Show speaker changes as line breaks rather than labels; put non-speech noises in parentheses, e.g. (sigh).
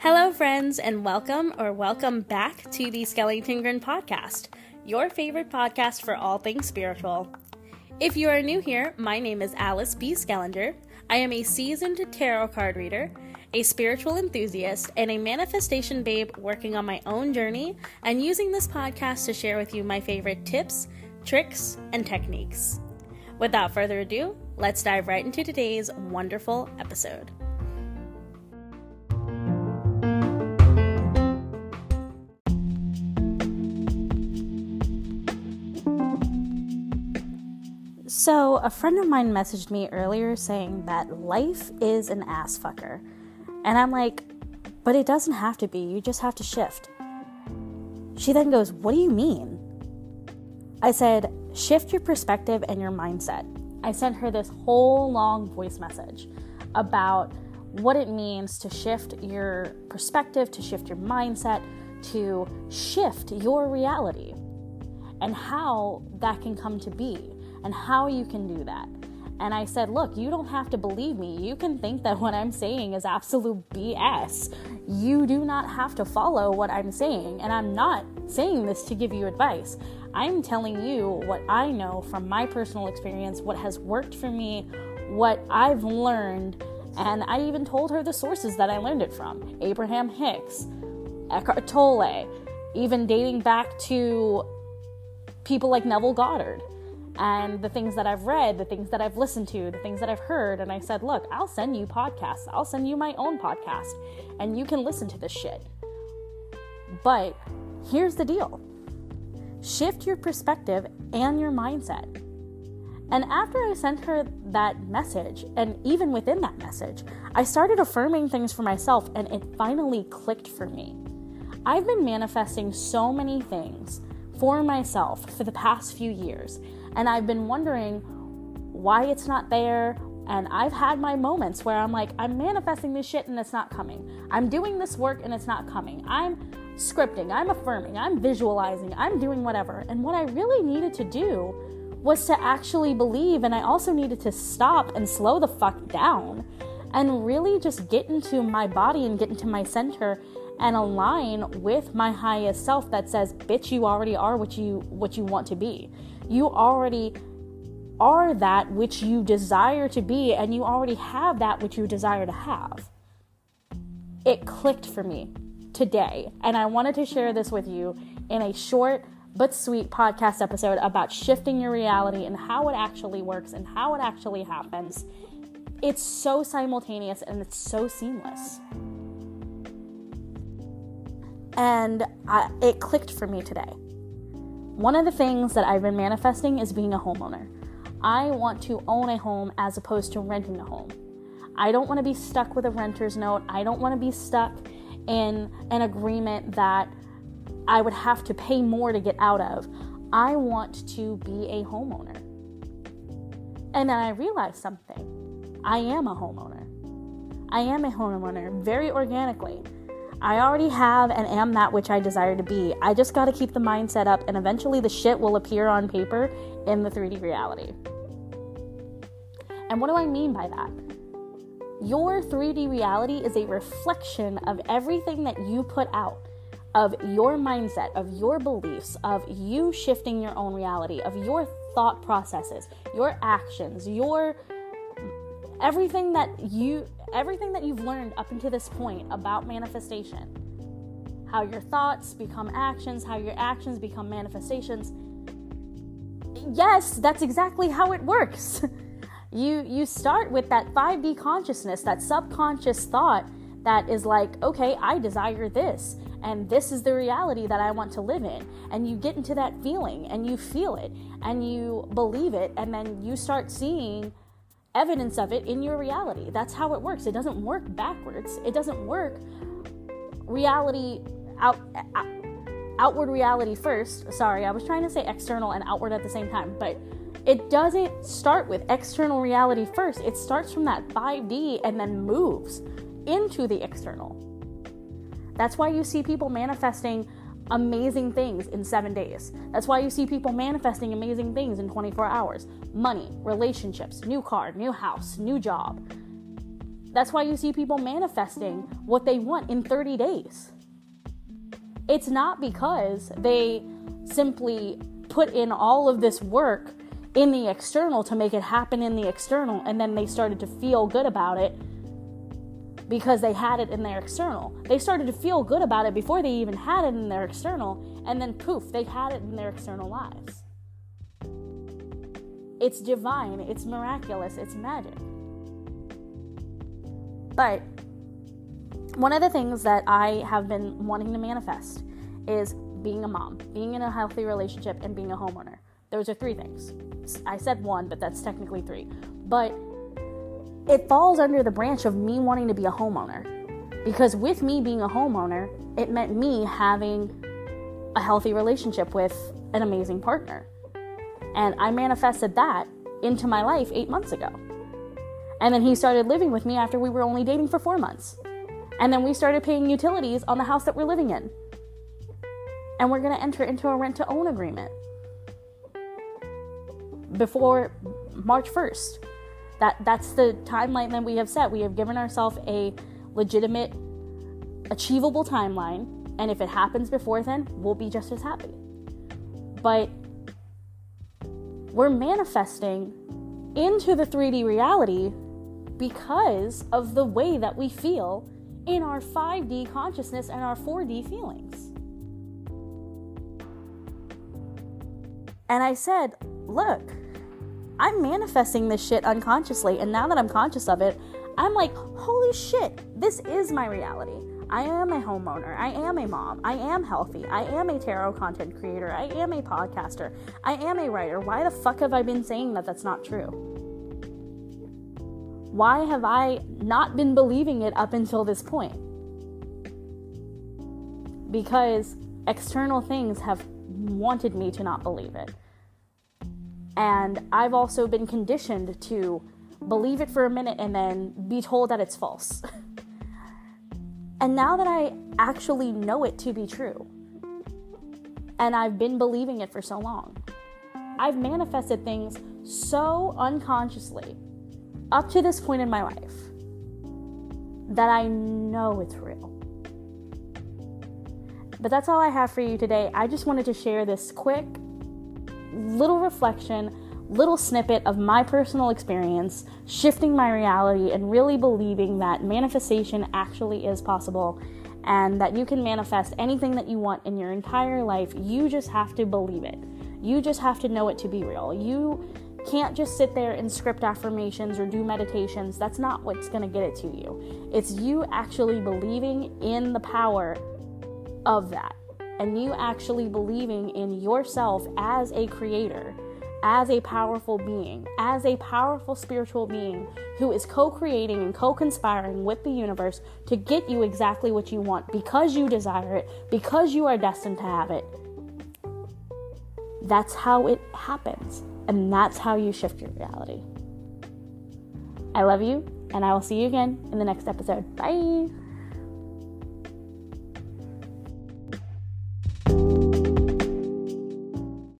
Hello, friends, and welcome or welcome back to the Schellington Grin podcast, your favorite podcast for all things spiritual. If you are new here, my name is Alice B. Schellinger. I am a seasoned tarot card reader, a spiritual enthusiast, and a manifestation babe working on my own journey and using this podcast to share with you my favorite tips, tricks, and techniques. Without further ado, let's dive right into today's wonderful episode. So, a friend of mine messaged me earlier saying that life is an ass fucker. And I'm like, but it doesn't have to be. You just have to shift. She then goes, What do you mean? I said, Shift your perspective and your mindset. I sent her this whole long voice message about what it means to shift your perspective, to shift your mindset, to shift your reality, and how that can come to be and how you can do that. And I said, Look, you don't have to believe me. You can think that (laughs) what I'm saying is absolute BS. You do not have to follow what I'm saying. And I'm not saying this to give you advice. I'm telling you what I know from my personal experience, what has worked for me, what I've learned. And I even told her the sources that I learned it from Abraham Hicks, Eckhart Tolle, even dating back to people like Neville Goddard and the things that I've read, the things that I've listened to, the things that I've heard. And I said, look, I'll send you podcasts. I'll send you my own podcast and you can listen to this shit. But here's the deal shift your perspective and your mindset. And after I sent her that message, and even within that message, I started affirming things for myself and it finally clicked for me. I've been manifesting so many things for myself for the past few years and I've been wondering why it's not there. And I've had my moments where I'm like, I'm manifesting this shit and it's not coming. I'm doing this work and it's not coming. I'm scripting, I'm affirming, I'm visualizing, I'm doing whatever. And what I really needed to do was to actually believe. And I also needed to stop and slow the fuck down and really just get into my body and get into my center and align with my highest self that says bitch you already are what you what you want to be you already are that which you desire to be, and you already have that which you desire to have. It clicked for me today, and I wanted to share this with you in a short but sweet podcast episode about shifting your reality and how it actually works and how it actually happens. It's so simultaneous and it's so seamless. And I, it clicked for me today. One of the things that I've been manifesting is being a homeowner. I want to own a home as opposed to renting a home. I don't want to be stuck with a renter's note. I don't want to be stuck in an agreement that I would have to pay more to get out of. I want to be a homeowner. And then I realized something I am a homeowner. I am a homeowner very organically. I already have and am that which I desire to be. I just got to keep the mindset up, and eventually the shit will appear on paper in the 3D reality. And what do I mean by that? Your 3D reality is a reflection of everything that you put out, of your mindset, of your beliefs, of you shifting your own reality, of your thought processes, your actions, your everything that you everything that you've learned up until this point about manifestation. How your thoughts become actions, how your actions become manifestations. Yes, that's exactly how it works. (laughs) you you start with that 5D consciousness, that subconscious thought that is like, okay, I desire this and this is the reality that I want to live in. And you get into that feeling and you feel it and you believe it and then you start seeing evidence of it in your reality. That's how it works. It doesn't work backwards. It doesn't work reality out, out outward reality first. Sorry, I was trying to say external and outward at the same time, but it doesn't start with external reality first. It starts from that 5D and then moves into the external. That's why you see people manifesting amazing things in seven days. That's why you see people manifesting amazing things in 24 hours money, relationships, new car, new house, new job. That's why you see people manifesting what they want in 30 days. It's not because they simply put in all of this work in the external to make it happen in the external and then they started to feel good about it because they had it in their external. They started to feel good about it before they even had it in their external, and then poof, they had it in their external lives. It's divine, it's miraculous, it's magic. But one of the things that I have been wanting to manifest is being a mom, being in a healthy relationship, and being a homeowner. Those are three things. I said one, but that's technically three. But it falls under the branch of me wanting to be a homeowner. Because with me being a homeowner, it meant me having a healthy relationship with an amazing partner. And I manifested that into my life eight months ago. And then he started living with me after we were only dating for four months. And then we started paying utilities on the house that we're living in. And we're going to enter into a rent to own agreement before March 1st. That that's the timeline that we have set. We have given ourselves a legitimate, achievable timeline, and if it happens before then, we'll be just as happy. But we're manifesting into the 3D reality because of the way that we feel in our 5D consciousness and our 4D feelings. And I said, look, I'm manifesting this shit unconsciously. And now that I'm conscious of it, I'm like, holy shit, this is my reality. I am a homeowner. I am a mom. I am healthy. I am a tarot content creator. I am a podcaster. I am a writer. Why the fuck have I been saying that that's not true? Why have I not been believing it up until this point? Because external things have wanted me to not believe it. And I've also been conditioned to believe it for a minute and then be told that it's false. (laughs) and now that I actually know it to be true, and I've been believing it for so long, I've manifested things so unconsciously up to this point in my life that I know it's real. But that's all I have for you today. I just wanted to share this quick little reflection, little snippet of my personal experience, shifting my reality and really believing that manifestation actually is possible and that you can manifest anything that you want in your entire life. You just have to believe it. You just have to know it to be real. You can't just sit there and script affirmations or do meditations. That's not what's going to get it to you. It's you actually believing in the power of that and you actually believing in yourself as a creator, as a powerful being, as a powerful spiritual being who is co creating and co conspiring with the universe to get you exactly what you want because you desire it, because you are destined to have it. That's how it happens, and that's how you shift your reality. I love you, and I will see you again in the next episode. Bye.